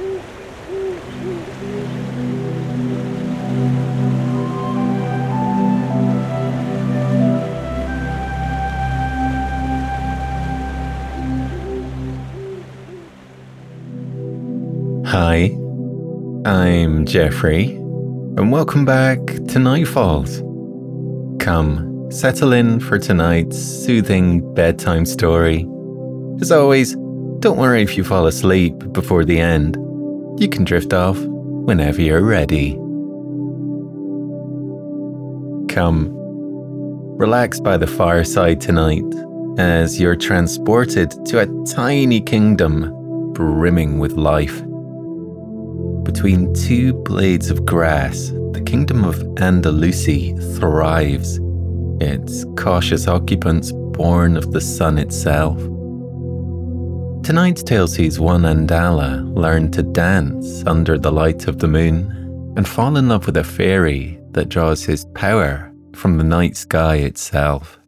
Hi, I'm Geoffrey, and welcome back to Nightfalls. Come, settle in for tonight's soothing bedtime story. As always, don't worry if you fall asleep before the end. You can drift off whenever you're ready. Come, relax by the fireside tonight as you're transported to a tiny kingdom brimming with life. Between two blades of grass, the kingdom of Andalacie thrives, its cautious occupants born of the sun itself. Tonight's tale sees one Andala learn to dance under the light of the moon and fall in love with a fairy that draws his power from the night sky itself.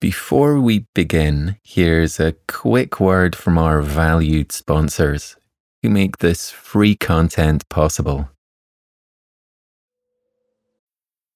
Before we begin, here's a quick word from our valued sponsors who make this free content possible.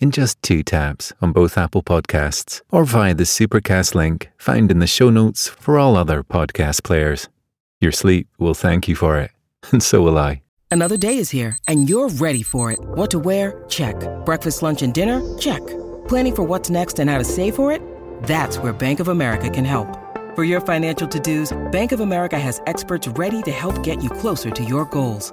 in just two taps on both Apple Podcasts or via the Supercast link found in the show notes for all other podcast players. Your sleep will thank you for it, and so will I. Another day is here, and you're ready for it. What to wear? Check. Breakfast, lunch, and dinner? Check. Planning for what's next and how to save for it? That's where Bank of America can help. For your financial to dos, Bank of America has experts ready to help get you closer to your goals.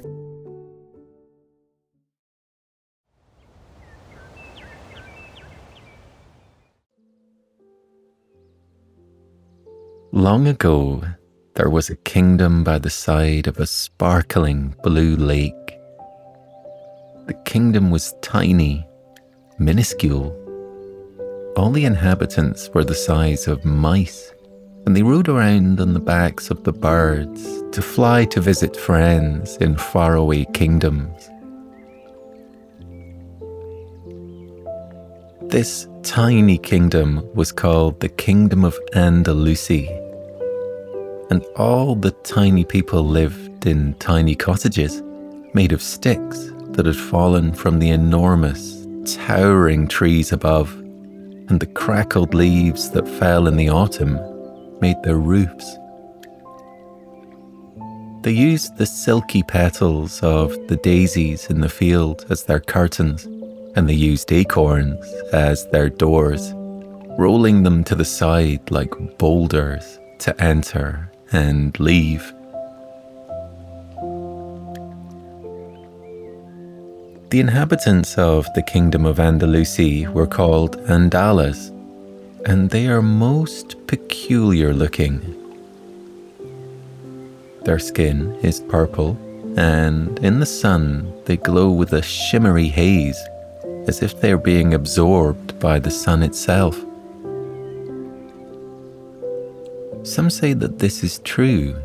Long ago, there was a kingdom by the side of a sparkling blue lake. The kingdom was tiny, minuscule. All the inhabitants were the size of mice, and they rode around on the backs of the birds to fly to visit friends in faraway kingdoms. This tiny kingdom was called the Kingdom of Andalacie, and all the tiny people lived in tiny cottages made of sticks that had fallen from the enormous, towering trees above, and the crackled leaves that fell in the autumn made their roofs. They used the silky petals of the daisies in the field as their curtains and they used acorns as their doors, rolling them to the side like boulders to enter and leave. The inhabitants of the kingdom of Andalacie were called Andalas, and they are most peculiar looking. Their skin is purple and in the sun they glow with a shimmery haze, as if they're being absorbed by the sun itself. Some say that this is true.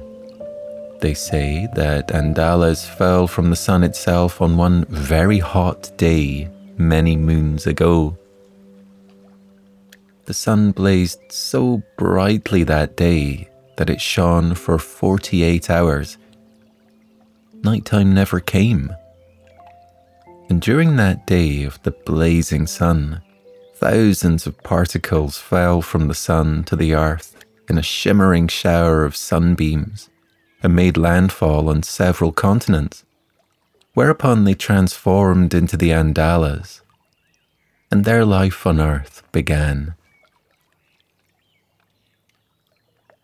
They say that Andalas fell from the sun itself on one very hot day many moons ago. The sun blazed so brightly that day that it shone for 48 hours. Nighttime never came. And during that day of the blazing sun, thousands of particles fell from the sun to the earth in a shimmering shower of sunbeams and made landfall on several continents, whereupon they transformed into the Andalas, and their life on earth began.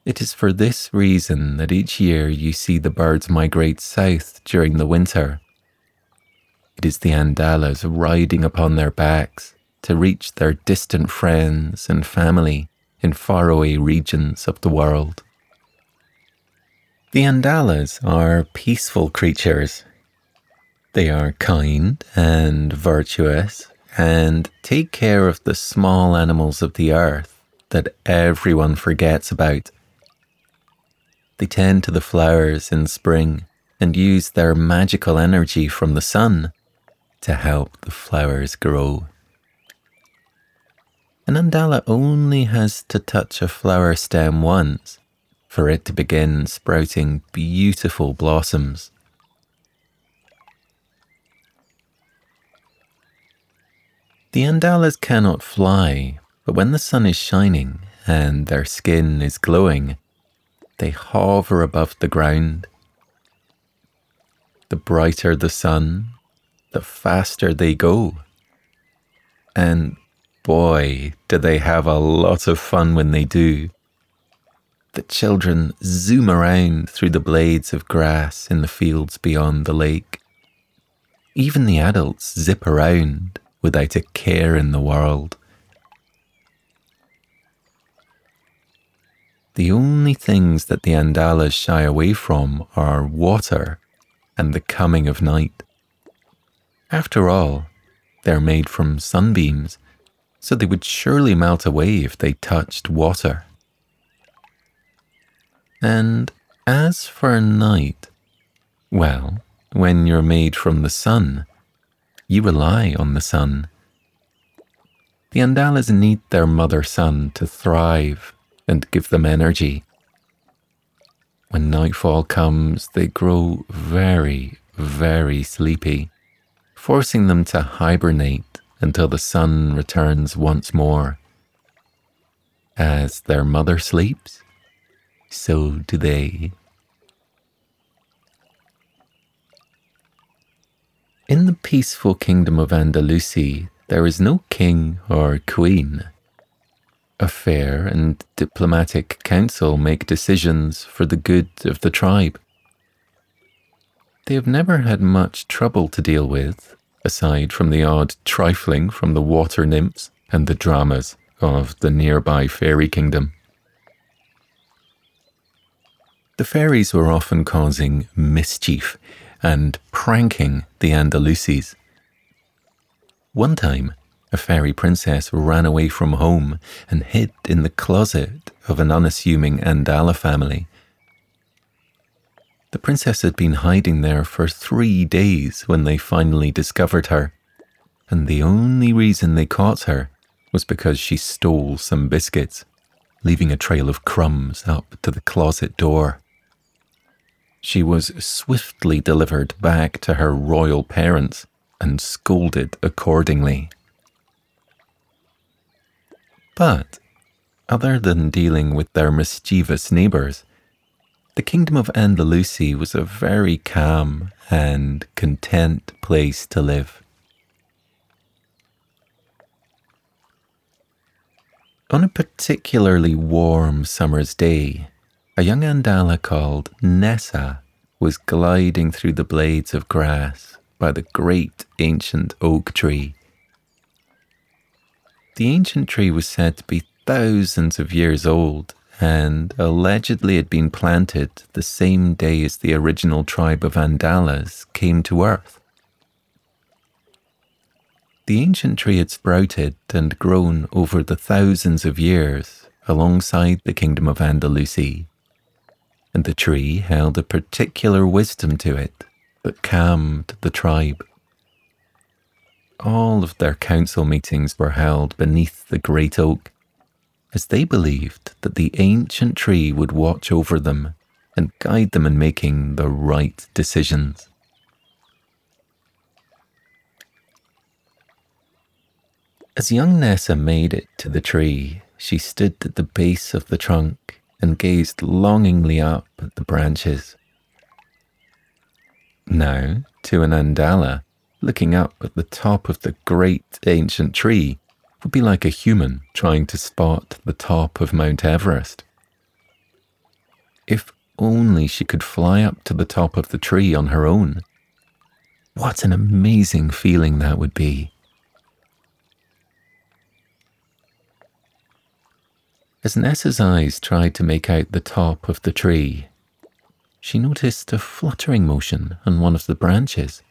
It is for this reason that each year you see the birds migrate south during the winter. It is the Andalas riding upon their backs to reach their distant friends and family in faraway regions of the world. The Andalas are peaceful creatures. They are kind and virtuous and take care of the small animals of the earth that everyone forgets about. They tend to the flowers in spring and use their magical energy from the sun to help the flowers grow. An Andala only has to touch a flower stem once for it to begin sprouting beautiful blossoms. The Andalas cannot fly, but when the sun is shining and their skin is glowing, they hover above the ground. The brighter the sun, the faster they go. And boy, do they have a lot of fun when they do. The children zoom around through the blades of grass in the fields beyond the lake. Even the adults zip around without a care in the world. The only things that the Andalas shy away from are water and the coming of night. After all, they're made from sunbeams, so they would surely melt away if they touched water. And as for night, well, when you're made from the sun, you rely on the sun. The Andalas need their mother sun to thrive and give them energy. When nightfall comes, they grow very, very sleepy, forcing them to hibernate until the sun returns once more. As their mother sleeps, so do they. In the peaceful kingdom of Andalacie, there is no king or queen a fair and diplomatic council make decisions for the good of the tribe. They have never had much trouble to deal with, aside from the odd trifling from the water nymphs and the dramas of the nearby fairy kingdom. The fairies were often causing mischief and pranking the Andalacies. One time, a fairy princess ran away from home and hid in the closet of an unassuming Andala family. The princess had been hiding there for three days when they finally discovered her, and the only reason they caught her was because she stole some biscuits, leaving a trail of crumbs up to the closet door. She was swiftly delivered back to her royal parents and scolded accordingly. But, other than dealing with their mischievous neighbours, the kingdom of Andalacie was a very calm and content place to live. On a particularly warm summer's day, a young Andala called Nessa was gliding through the blades of grass by the great ancient oak tree the ancient tree was said to be thousands of years old and allegedly had been planted the same day as the original tribe of Andalas came to Earth. The ancient tree had sprouted and grown over the thousands of years alongside the kingdom of Andalacie, and the tree held a particular wisdom to it that calmed the tribe. All of their council meetings were held beneath the great oak, as they believed that the ancient tree would watch over them and guide them in making the right decisions. As young Nessa made it to the tree, she stood at the base of the trunk and gazed longingly up at the branches. Now, to an Andala, looking up at the top of the great ancient tree would be like a human trying to spot the top of Mount Everest. If only she could fly up to the top of the tree on her own. What an amazing feeling that would be. As Nessa's eyes tried to make out the top of the tree, she noticed a fluttering motion on one of the branches.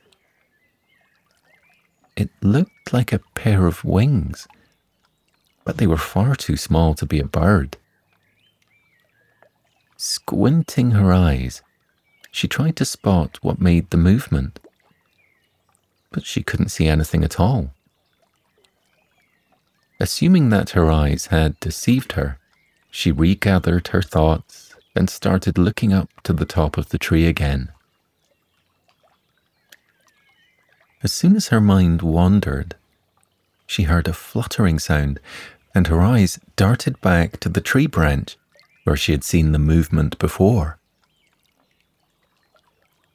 It looked like a pair of wings, but they were far too small to be a bird. Squinting her eyes, she tried to spot what made the movement, but she couldn't see anything at all. Assuming that her eyes had deceived her, she regathered her thoughts and started looking up to the top of the tree again. As soon as her mind wandered, she heard a fluttering sound, and her eyes darted back to the tree branch where she had seen the movement before.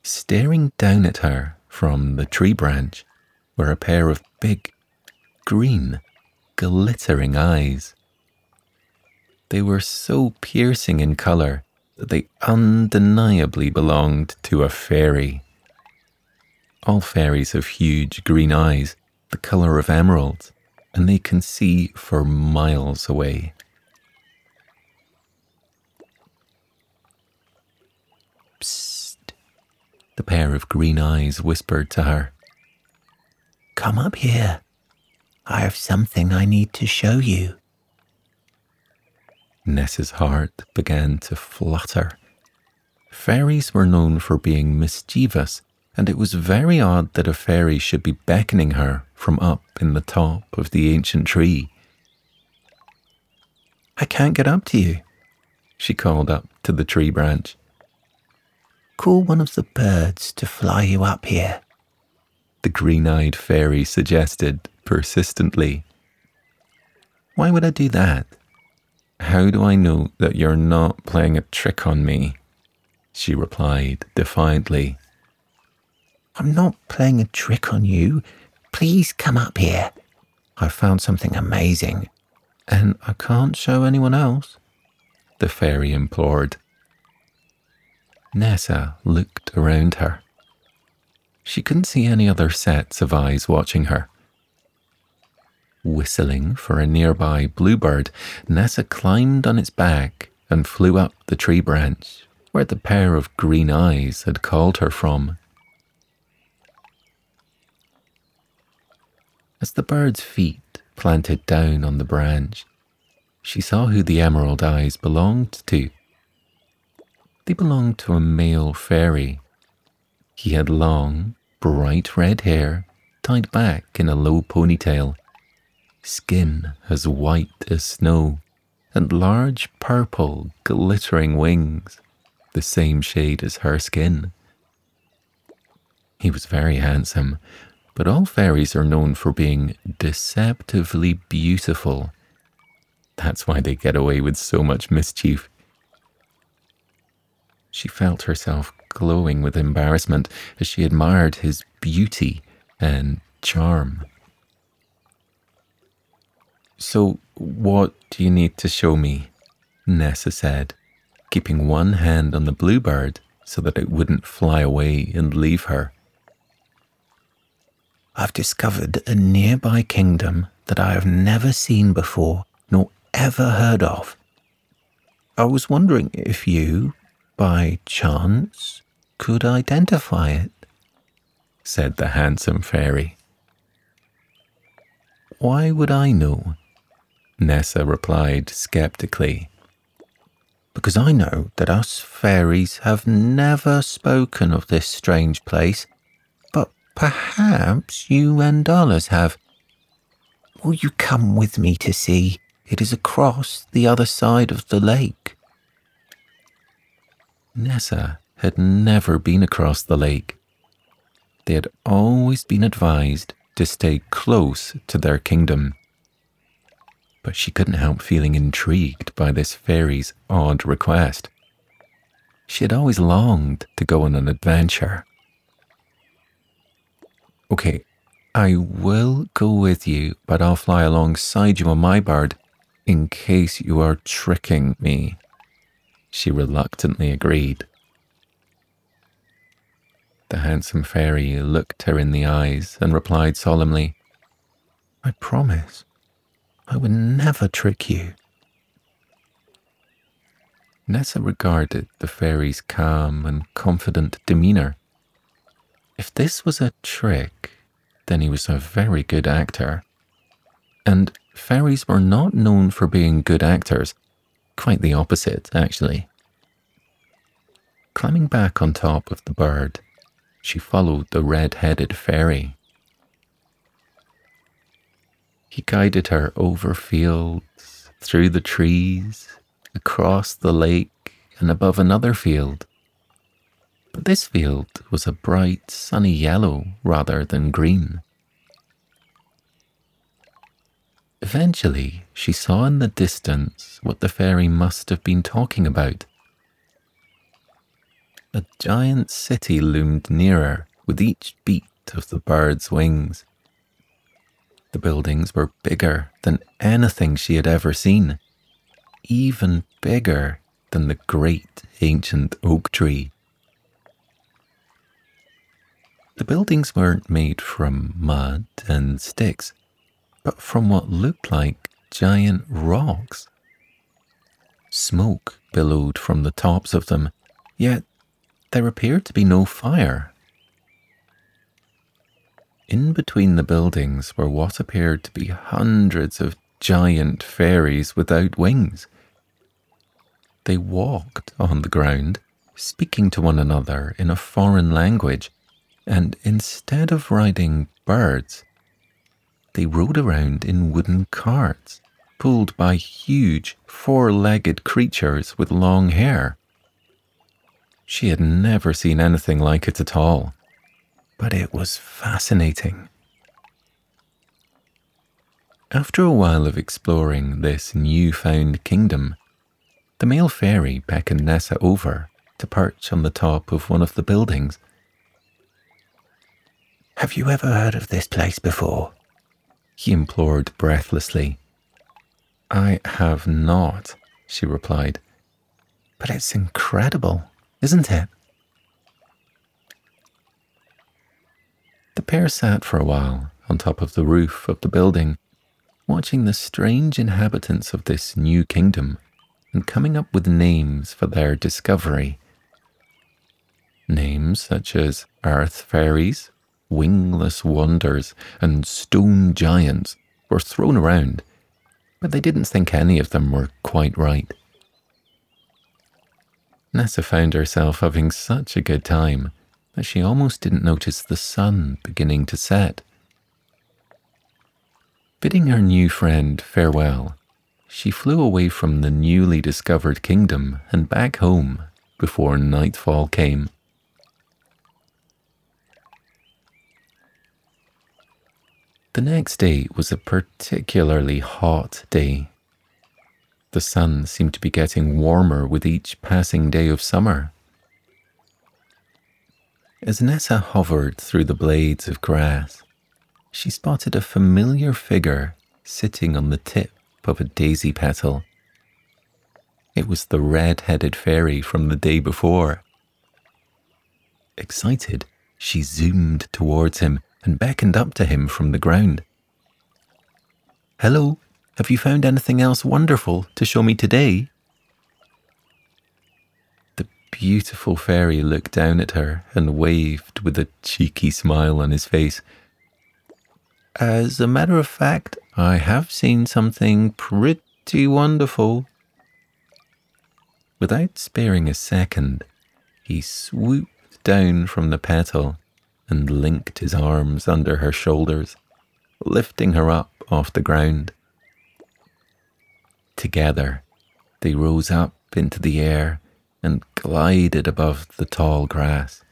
Staring down at her from the tree branch were a pair of big, green, glittering eyes. They were so piercing in colour that they undeniably belonged to a fairy. All fairies have huge green eyes, the colour of emerald, and they can see for miles away. Psst, the pair of green eyes whispered to her. Come up here. I have something I need to show you. Nessa's heart began to flutter. Fairies were known for being mischievous, and it was very odd that a fairy should be beckoning her from up in the top of the ancient tree. I can't get up to you, she called up to the tree branch. Call one of the birds to fly you up here, the green eyed fairy suggested persistently. Why would I do that? How do I know that you're not playing a trick on me? She replied defiantly. I'm not playing a trick on you. Please come up here. I found something amazing, and I can't show anyone else, the fairy implored. Nessa looked around her. She couldn't see any other sets of eyes watching her. Whistling for a nearby bluebird, Nessa climbed on its back and flew up the tree branch where the pair of green eyes had called her from. As the bird's feet planted down on the branch, she saw who the emerald eyes belonged to. They belonged to a male fairy. He had long, bright red hair tied back in a low ponytail skin as white as snow, and large purple glittering wings, the same shade as her skin. He was very handsome, but all fairies are known for being deceptively beautiful. That's why they get away with so much mischief. She felt herself glowing with embarrassment as she admired his beauty and charm. So, what do you need to show me? Nessa said, keeping one hand on the bluebird so that it wouldn't fly away and leave her. I've discovered a nearby kingdom that I have never seen before nor ever heard of. I was wondering if you, by chance, could identify it, said the handsome fairy. Why would I know? Nessa replied skeptically. Because I know that us fairies have never spoken of this strange place, perhaps you and others have. Will you come with me to see? It is across the other side of the lake. Nessa had never been across the lake. They had always been advised to stay close to their kingdom. But she couldn't help feeling intrigued by this fairy's odd request. She had always longed to go on an adventure. Okay, I will go with you, but I'll fly alongside you on my bird in case you are tricking me. She reluctantly agreed. The handsome fairy looked her in the eyes and replied solemnly, I promise I would never trick you. Nessa regarded the fairy's calm and confident demeanour. If this was a trick, then he was a very good actor. And fairies were not known for being good actors, quite the opposite, actually. Climbing back on top of the bird, she followed the red headed fairy. He guided her over fields, through the trees, across the lake, and above another field. But this field was a bright, sunny yellow rather than green. Eventually, she saw in the distance what the fairy must have been talking about a giant city loomed nearer with each beat of the bird's wings. The buildings were bigger than anything she had ever seen, even bigger than the great ancient oak tree. The buildings weren't made from mud and sticks, but from what looked like giant rocks. Smoke billowed from the tops of them, yet there appeared to be no fire. In between the buildings were what appeared to be hundreds of giant fairies without wings. They walked on the ground, speaking to one another in a foreign language, and instead of riding birds, they rode around in wooden carts pulled by huge four legged creatures with long hair. She had never seen anything like it at all, but it was fascinating. After a while of exploring this new-found kingdom, the male fairy beckoned Nessa over to perch on the top of one of the buildings. Have you ever heard of this place before? He implored breathlessly. I have not, she replied. But it's incredible isn't it? The pair sat for a while on top of the roof of the building, watching the strange inhabitants of this new kingdom and coming up with names for their discovery. Names such as earth fairies, wingless wonders, and stone giants were thrown around, but they didn't think any of them were quite right. Nessa found herself having such a good time that she almost didn't notice the sun beginning to set. Bidding her new friend farewell, she flew away from the newly discovered kingdom and back home before nightfall came. The next day was a particularly hot day. The sun seemed to be getting warmer with each passing day of summer. As Nessa hovered through the blades of grass, she spotted a familiar figure sitting on the tip of a daisy petal. It was the red headed fairy from the day before. Excited, she zoomed towards him and beckoned up to him from the ground. Hello, have you found anything else wonderful to show me today? The beautiful fairy looked down at her and waved with a cheeky smile on his face. As a matter of fact, I have seen something pretty wonderful. Without sparing a second, he swooped down from the petal and linked his arms under her shoulders, lifting her up off the ground. Together, they rose up into the air and glided above the tall grass.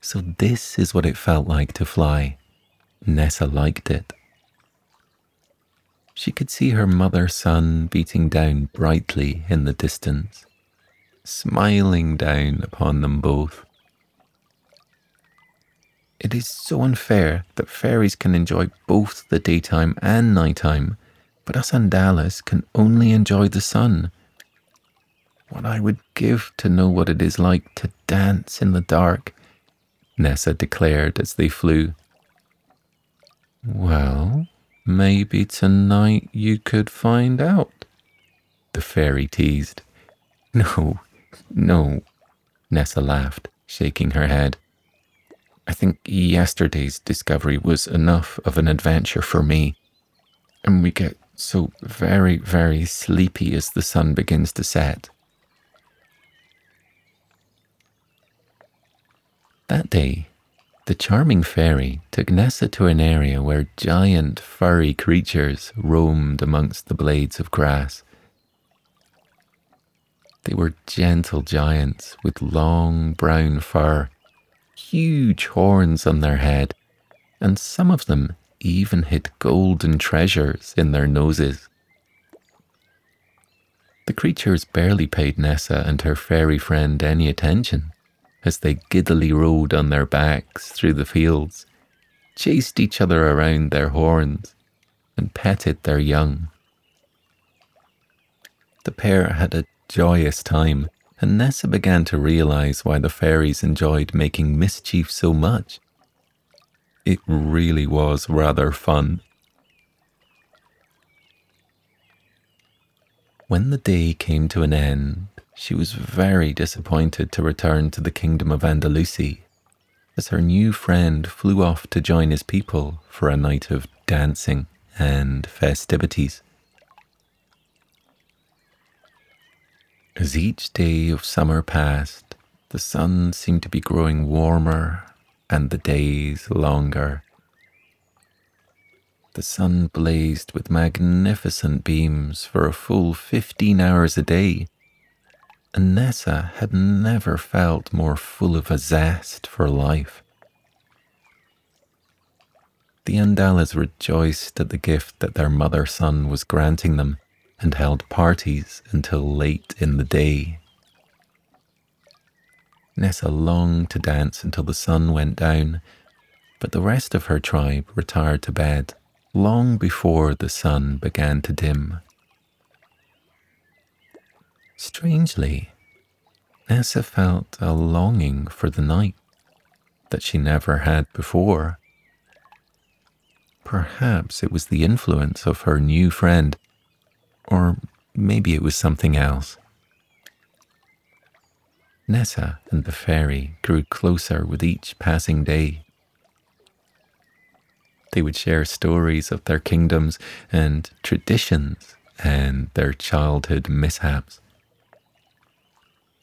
So, this is what it felt like to fly. Nessa liked it. She could see her mother sun beating down brightly in the distance, smiling down upon them both. It is so unfair that fairies can enjoy both the daytime and nighttime, but us Andalas can only enjoy the sun. What I would give to know what it is like to dance in the dark, Nessa declared as they flew. Well, maybe tonight you could find out, the fairy teased. No, no, Nessa laughed, shaking her head. I think yesterday's discovery was enough of an adventure for me. And we get so very, very sleepy as the sun begins to set. That day, the charming fairy took Nessa to an area where giant furry creatures roamed amongst the blades of grass. They were gentle giants with long brown fur huge horns on their head, and some of them even hid golden treasures in their noses. The creatures barely paid Nessa and her fairy friend any attention as they giddily rode on their backs through the fields, chased each other around their horns, and petted their young. The pair had a joyous time and Nessa began to realize why the fairies enjoyed making mischief so much. It really was rather fun. When the day came to an end, she was very disappointed to return to the kingdom of Andalacie, as her new friend flew off to join his people for a night of dancing and festivities. As each day of summer passed, the sun seemed to be growing warmer and the days longer. The sun blazed with magnificent beams for a full 15 hours a day, and Nessa had never felt more full of a zest for life. The Andalas rejoiced at the gift that their mother sun was granting them and held parties until late in the day. Nessa longed to dance until the sun went down, but the rest of her tribe retired to bed long before the sun began to dim. Strangely, Nessa felt a longing for the night that she never had before. Perhaps it was the influence of her new friend or maybe it was something else. Nessa and the fairy grew closer with each passing day. They would share stories of their kingdoms and traditions and their childhood mishaps.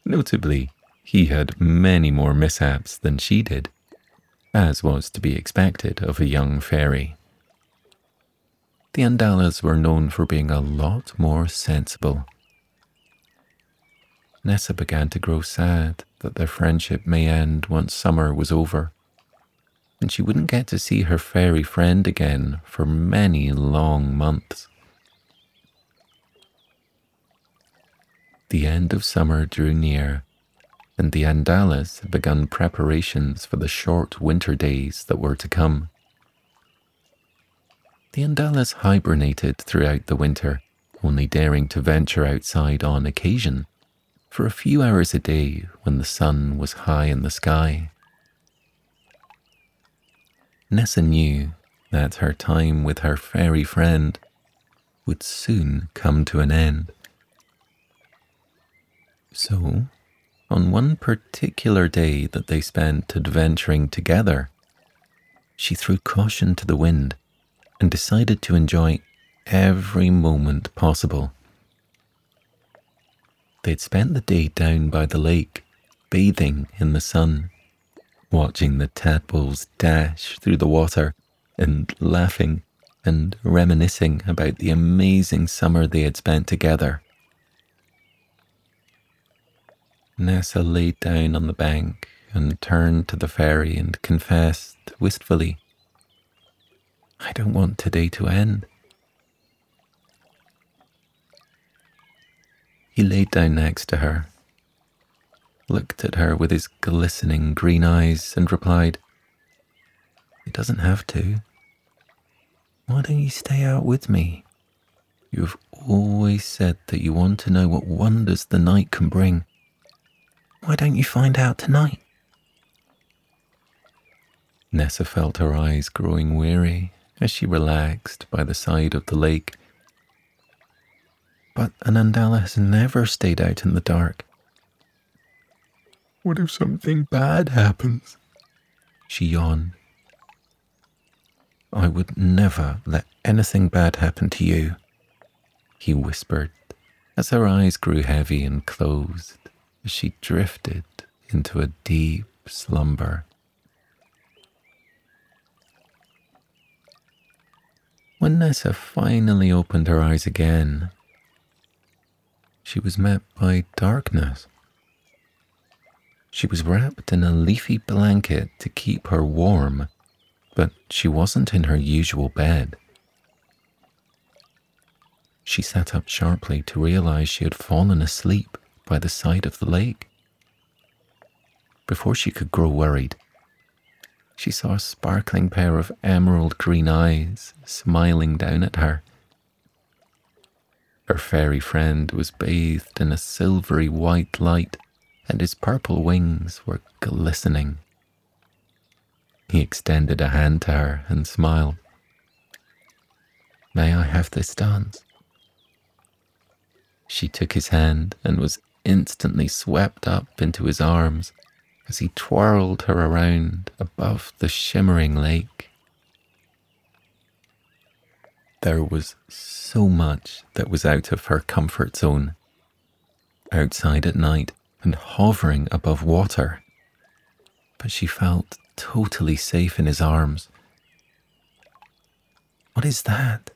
Notably, he had many more mishaps than she did, as was to be expected of a young fairy the Andalas were known for being a lot more sensible. Nessa began to grow sad that their friendship may end once summer was over, and she wouldn't get to see her fairy friend again for many long months. The end of summer drew near, and the Andalas had begun preparations for the short winter days that were to come. The Andalas hibernated throughout the winter, only daring to venture outside on occasion, for a few hours a day when the sun was high in the sky. Nessa knew that her time with her fairy friend would soon come to an end. So on one particular day that they spent adventuring together, she threw caution to the wind and decided to enjoy every moment possible. They'd spent the day down by the lake, bathing in the sun, watching the tadpoles dash through the water and laughing and reminiscing about the amazing summer they had spent together. Nessa laid down on the bank and turned to the fairy and confessed wistfully, I don't want today to end. He laid down next to her, looked at her with his glistening green eyes, and replied, It doesn't have to. Why don't you stay out with me? You have always said that you want to know what wonders the night can bring. Why don't you find out tonight? Nessa felt her eyes growing weary as she relaxed by the side of the lake. But Anandala has never stayed out in the dark. What if something bad happens? She yawned. I would never let anything bad happen to you, he whispered as her eyes grew heavy and closed as she drifted into a deep slumber. When Nessa finally opened her eyes again, she was met by darkness. She was wrapped in a leafy blanket to keep her warm, but she wasn't in her usual bed. She sat up sharply to realize she had fallen asleep by the side of the lake. Before she could grow worried, she saw a sparkling pair of emerald green eyes smiling down at her. Her fairy friend was bathed in a silvery white light, and his purple wings were glistening. He extended a hand to her and smiled. May I have this dance? She took his hand and was instantly swept up into his arms as he twirled her around above the shimmering lake. There was so much that was out of her comfort zone. Outside at night and hovering above water, but she felt totally safe in his arms. What is that?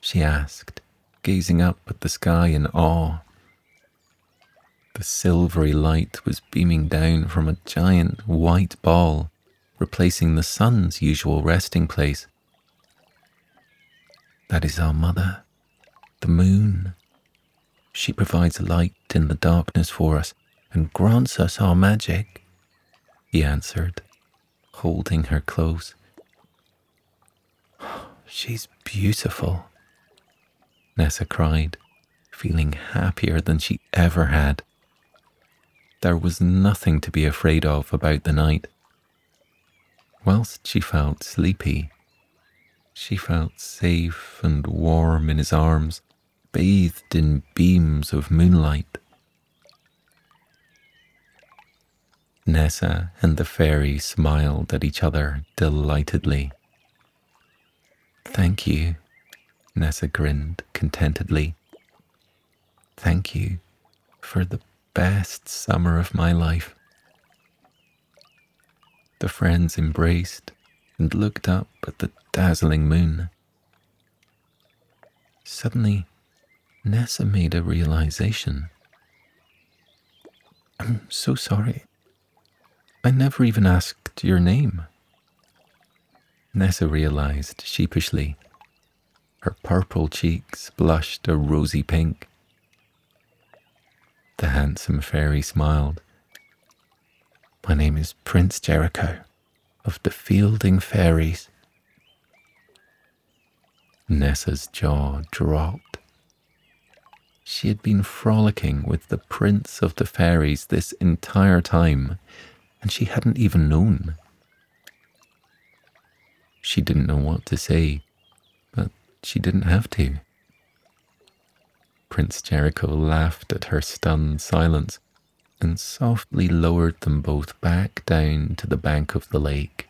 she asked, gazing up at the sky in awe. The silvery light was beaming down from a giant white ball, replacing the sun's usual resting place. That is our mother, the moon. She provides light in the darkness for us and grants us our magic, he answered, holding her close. She's beautiful, Nessa cried, feeling happier than she ever had. There was nothing to be afraid of about the night. Whilst she felt sleepy, she felt safe and warm in his arms, bathed in beams of moonlight. Nessa and the fairy smiled at each other delightedly. Thank you, Nessa grinned contentedly. Thank you for the best summer of my life. The friends embraced and looked up at the dazzling moon. Suddenly, Nessa made a realization. I'm so sorry. I never even asked your name. Nessa realized sheepishly. Her purple cheeks blushed a rosy pink. The handsome fairy smiled. My name is Prince Jericho of the Fielding Fairies. Nessa's jaw dropped. She had been frolicking with the Prince of the Fairies this entire time, and she hadn't even known. She didn't know what to say, but she didn't have to. Prince Jericho laughed at her stunned silence and softly lowered them both back down to the bank of the lake.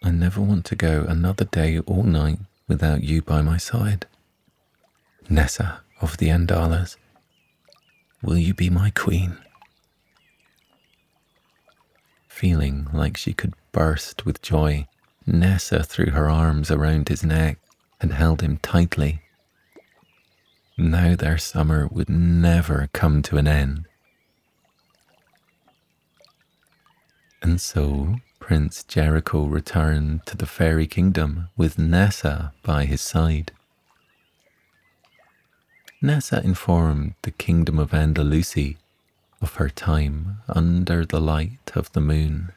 I never want to go another day or night without you by my side. Nessa of the Andalas, will you be my queen? Feeling like she could burst with joy, Nessa threw her arms around his neck and held him tightly. Now their summer would never come to an end. And so Prince Jericho returned to the fairy kingdom with Nessa by his side. Nessa informed the kingdom of Andalacie of her time under the light of the moon,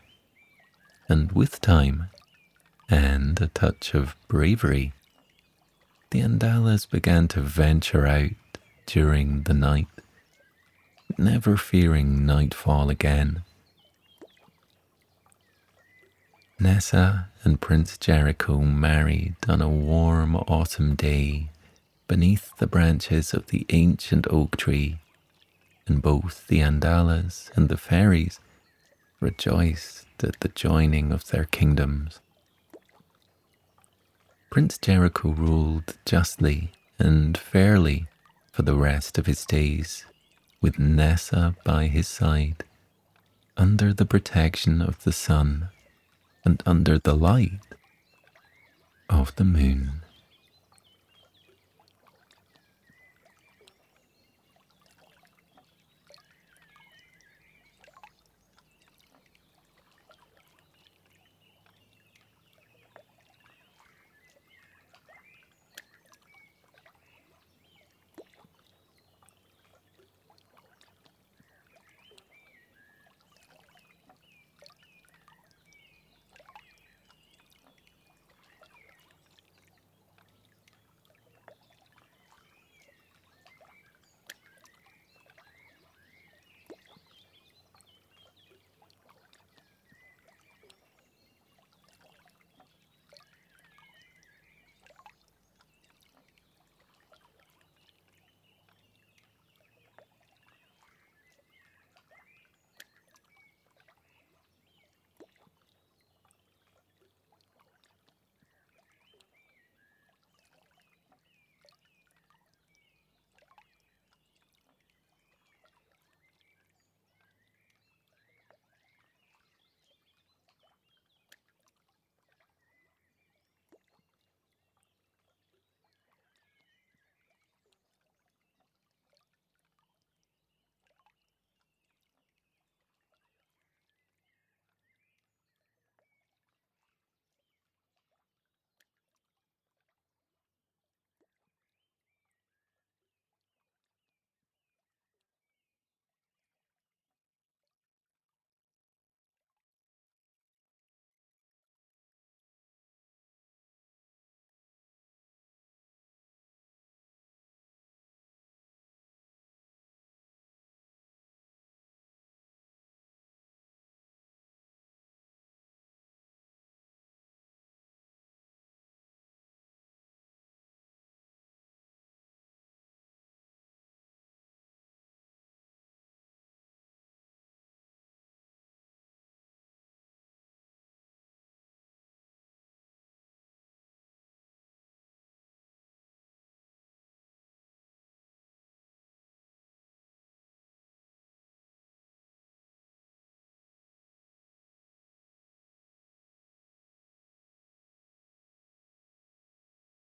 and with time and a touch of bravery, the Andalacies began to venture out during the night, never fearing nightfall again. Nessa and Prince Jericho married on a warm autumn day beneath the branches of the ancient oak tree, and both the Andalacies and the fairies rejoiced at the joining of their kingdoms. Prince Jericho ruled justly and fairly for the rest of his days, with Nessa by his side, under the protection of the sun and under the light of the moon.